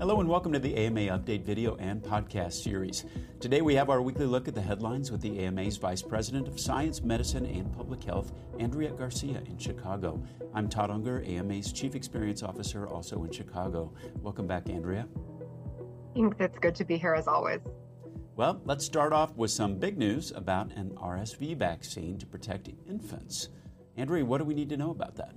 Hello and welcome to the AMA Update video and podcast series. Today we have our weekly look at the headlines with the AMA's Vice President of Science, Medicine, and Public Health, Andrea Garcia in Chicago. I'm Todd Unger, AMA's Chief Experience Officer, also in Chicago. Welcome back, Andrea. Thanks. It's good to be here as always. Well, let's start off with some big news about an RSV vaccine to protect infants. Andrea, what do we need to know about that?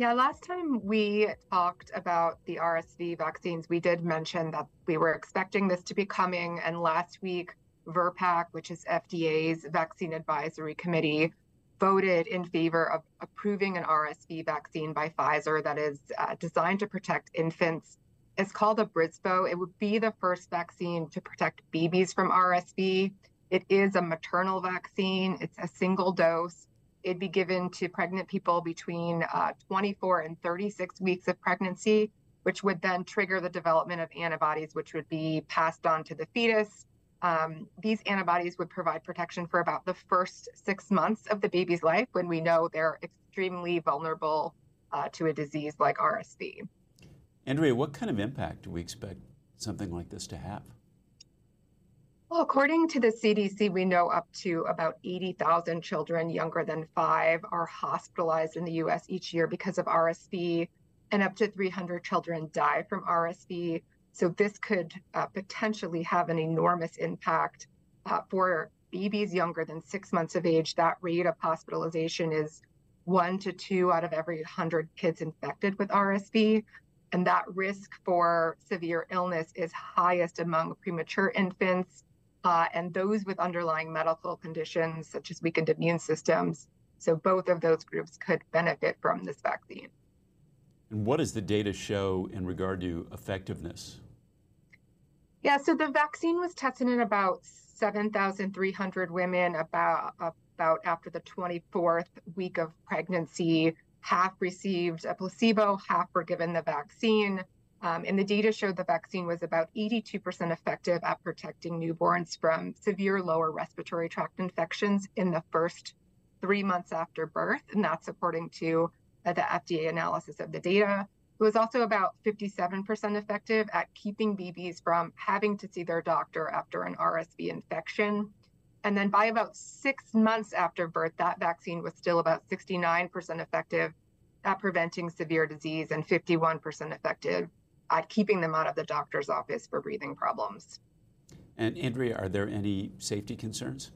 Yeah, last time we talked about the RSV vaccines, we did mention that we were expecting this to be coming. And last week, VRBPAC, which is FDA's vaccine advisory committee, voted in favor of approving an RSV vaccine by Pfizer that is uh, designed to protect infants. It's called Abrysvo. It would be the first vaccine to protect babies from RSV. It is a maternal vaccine, it's a single dose it'd be given to pregnant people between uh, 24 and 36 weeks of pregnancy, which would then trigger the development of antibodies, which would be passed on to the fetus. Um, these antibodies would provide protection for about the first six months of the baby's life when we know they're extremely vulnerable uh, to a disease like RSV. Andrea, what kind of impact do we expect something like this to have? Well, according to the CDC, we know up to about 80,000 children younger than five are hospitalized in the US each year because of RSV, and up to 300 children die from RSV. So, this could uh, potentially have an enormous impact uh, for babies younger than six months of age. That rate of hospitalization is one to two out of every 100 kids infected with RSV. And that risk for severe illness is highest among premature infants uh, and those with underlying medical conditions such as weakened immune systems. So both of those groups could benefit from this vaccine. And what does the data show in regard to effectiveness? Yeah, so the vaccine was tested in about 7,300 women about about after the 24th week of pregnancy. Half received a placebo, half were given the vaccine. Um, and the data showed the vaccine was about 82% effective at protecting newborns from severe lower respiratory tract infections in the first three months after birth. And that's according to uh, the FDA analysis of the data. It was also about 57% effective at keeping babies from having to see their doctor after an RSV infection. And then by about six months after birth, that vaccine was still about 69% effective at preventing severe disease and 51% effective at keeping them out of the doctor's office for breathing problems. And Andrea, are there any safety concerns?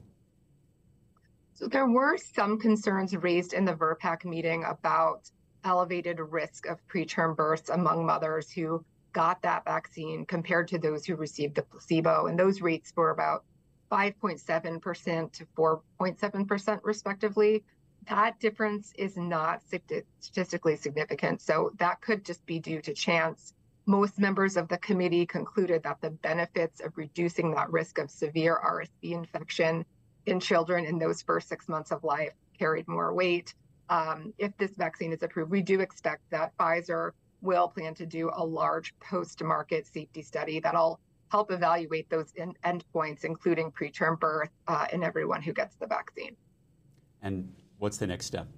So there were some concerns raised in the VRBPAC meeting about elevated risk of preterm births among mothers who got that vaccine compared to those who received the placebo. And those rates were about 5.7% to 4.7% respectively. That difference is not statistically significant. So that could just be due to chance most members of the committee concluded that the benefits of reducing that risk of severe RSV infection in children in those first six months of life carried more weight. Um, if this vaccine is approved, we do expect that Pfizer will plan to do a large post market safety study that'll help evaluate those in- endpoints, including preterm birth uh, in everyone who gets the vaccine. And what's the next step?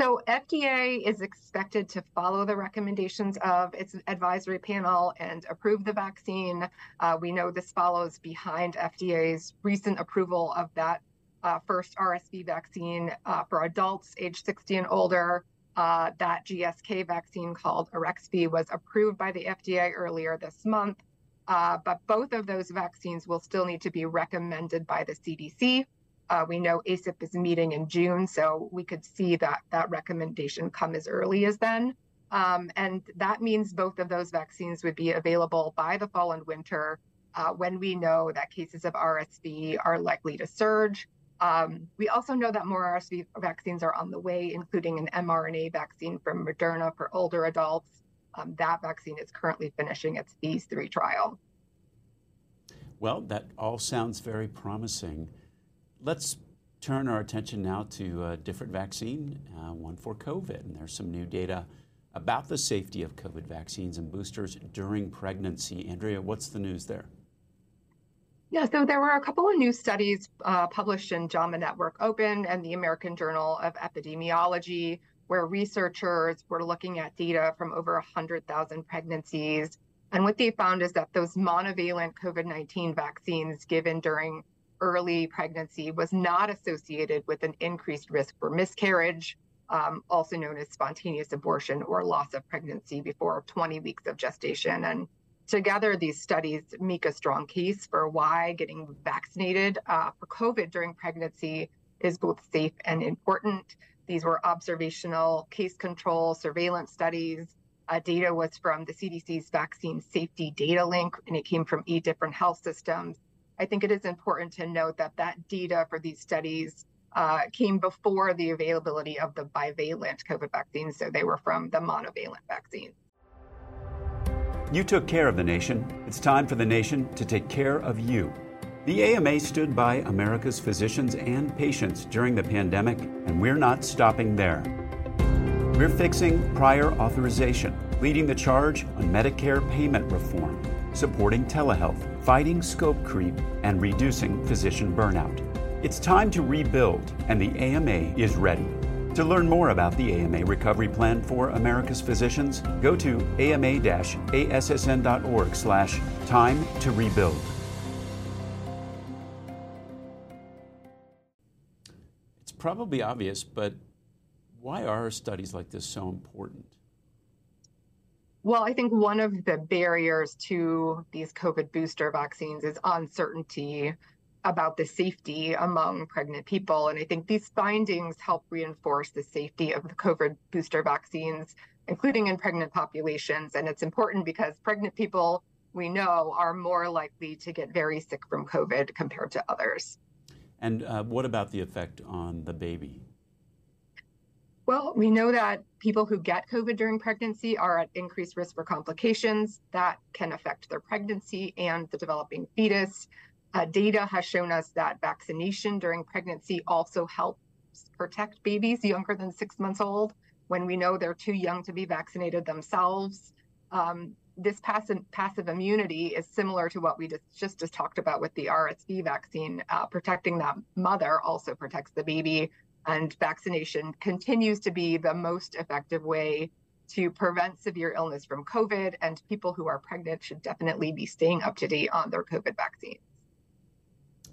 So FDA is expected to follow the recommendations of its advisory panel and approve the vaccine. Uh, we know this follows behind FDA's recent approval of that uh, first RSV vaccine uh, for adults age 60 and older. Uh, that GSK vaccine called Arexvy was approved by the FDA earlier this month. Uh, but both of those vaccines will still need to be recommended by the CDC. Uh, we know ACIP is meeting in June, so we could see that that recommendation come as early as then. Um, and that means both of those vaccines would be available by the fall and winter uh, when we know that cases of RSV are likely to surge. Um, we also know that more RSV vaccines are on the way, including an mRNA vaccine from Moderna for older adults. Um, that vaccine is currently finishing its phase three trial. Well, that all sounds very promising. Let's turn our attention now to a different vaccine, uh, one for COVID. And there's some new data about the safety of COVID vaccines and boosters during pregnancy. Andrea, what's the news there? Yeah, so there were a couple of new studies uh, published in JAMA Network Open and the American Journal of Epidemiology where researchers were looking at data from over 100,000 pregnancies. And what they found is that those monovalent COVID 19 vaccines given during early pregnancy was not associated with an increased risk for miscarriage, um, also known as spontaneous abortion or loss of pregnancy before 20 weeks of gestation. And together, these studies make a strong case for why getting vaccinated uh, for COVID during pregnancy is both safe and important. These were observational case control surveillance studies. Uh, data was from the CDC's vaccine safety data link, and it came from eight different health systems. I think it is important to note that that data for these studies uh, came before the availability of the bivalent COVID vaccine, so they were from the monovalent vaccine. You took care of the nation. It's time for the nation to take care of you. The AMA stood by America's physicians and patients during the pandemic, and we're not stopping there. We're fixing prior authorization, leading the charge on Medicare payment reform, supporting telehealth, fighting scope creep, and reducing physician burnout. It's time to rebuild, and the AMA is ready. To learn more about the AMA Recovery Plan for America's Physicians, go to ama-assn.org slash time to rebuild. It's probably obvious, but why are studies like this so important? Well, I think one of the barriers to these COVID booster vaccines is uncertainty about the safety among pregnant people. And I think these findings help reinforce the safety of the COVID booster vaccines, including in pregnant populations. And it's important because pregnant people, we know, are more likely to get very sick from COVID compared to others. And uh, what about the effect on the baby? Well, we know that people who get COVID during pregnancy are at increased risk for complications that can affect their pregnancy and the developing fetus. Uh, data has shown us that vaccination during pregnancy also helps protect babies younger than six months old when we know they're too young to be vaccinated themselves. Um, this passive, passive immunity is similar to what we just, just, just talked about with the RSV vaccine. Uh, protecting that mother also protects the baby, and vaccination continues to be the most effective way to prevent severe illness from COVID. And people who are pregnant should definitely be staying up to date on their COVID vaccines.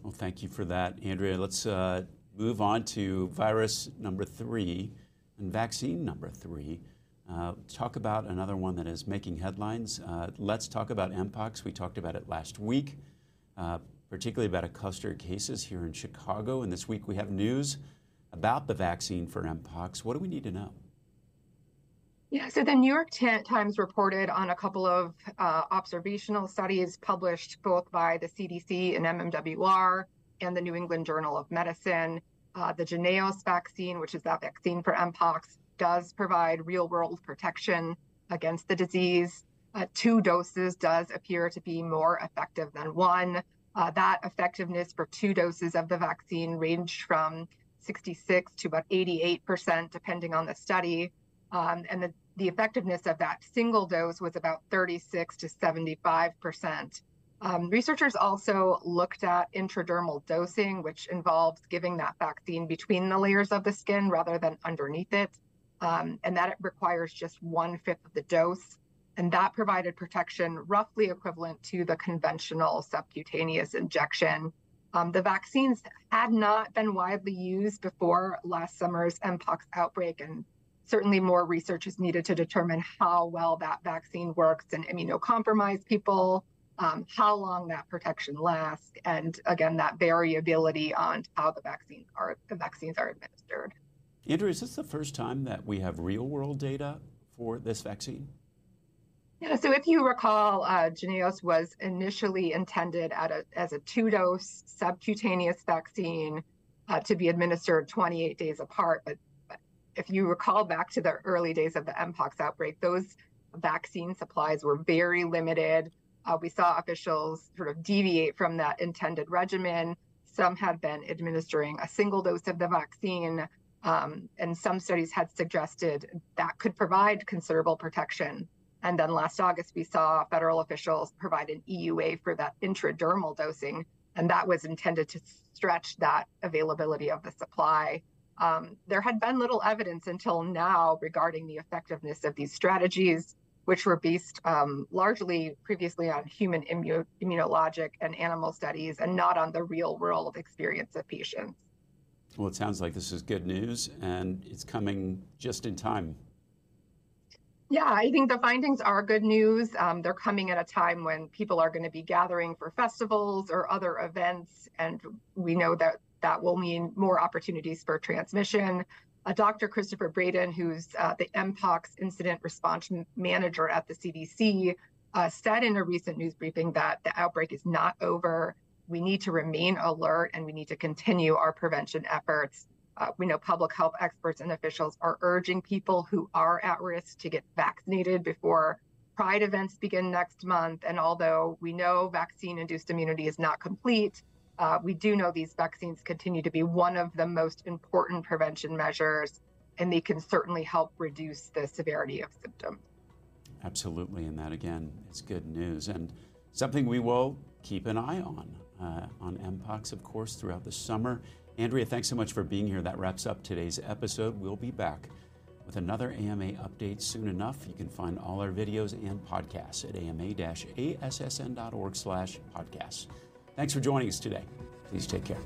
Well, thank you for that, Andrea. Let's uh, move on to virus number three and vaccine number three. Uh, talk about another one that is making headlines. Uh, let's talk about Mpox. We talked about it last week, uh, particularly about a cluster of cases here in Chicago. And this week we have news about the vaccine for Mpox. What do we need to know? Yeah, so the New York Times reported on a couple of uh, observational studies published both by the CDC and MMWR and the New England Journal of Medicine. Uh, the Jynneos vaccine, which is that vaccine for Mpox, does provide real world protection against the disease. Uh, two doses does appear to be more effective than one. Uh, that effectiveness for two doses of the vaccine ranged from 66 to about 88%, depending on the study. Um, and the, the effectiveness of that single dose was about 36 to 75%. Um, researchers also looked at intradermal dosing, which involves giving that vaccine between the layers of the skin rather than underneath it um, and that it requires just one fifth of the dose. And that provided protection roughly equivalent to the conventional subcutaneous injection. Um, the vaccines had not been widely used before last summer's Mpox outbreak, and certainly more research is needed to determine how well that vaccine works in immunocompromised people, um, how long that protection lasts, and again, that variability on how the vaccines are the vaccines are administered. Andrea, is this the first time that we have real world data for this vaccine? Yeah, so if you recall, uh, Jynneos was initially intended a, as a two dose subcutaneous vaccine uh, to be administered 28 days apart. But, but, if you recall back to the early days of the Mpox outbreak, those vaccine supplies were very limited. Uh, we saw officials sort of deviate from that intended regimen. Some had been administering a single dose of the vaccine um, and some studies had suggested that could provide considerable protection. And then last August, we saw federal officials provide an EUA for that intradermal dosing, and that was intended to stretch that availability of the supply. Um, there had been little evidence until now regarding the effectiveness of these strategies, which were based um, largely previously on human immu- immunologic and animal studies and not on the real world experience of patients. Well, it sounds like this is good news and it's coming just in time. Yeah, I think the findings are good news. Um, they're coming at a time when people are going to be gathering for festivals or other events, and we know that that will mean more opportunities for transmission. Uh, Dr. Christopher Braden, who's uh, the Mpox incident response manager at the CDC, uh, said in a recent news briefing that the outbreak is not over. We need to remain alert and we need to continue our prevention efforts. Uh, we know public health experts and officials are urging people who are at risk to get vaccinated before Pride events begin next month. And although we know vaccine induced immunity is not complete, uh, we do know these vaccines continue to be one of the most important prevention measures, and they can certainly help reduce the severity of symptoms. Absolutely, and that again is good news, and something we will keep an eye on uh, on Mpox, of course, throughout the summer. Andrea, thanks so much for being here. That wraps up today's episode. We'll be back with another AMA update soon enough. You can find all our videos and podcasts at ama-assn.org slash podcasts. Thanks for joining us today. Please take care.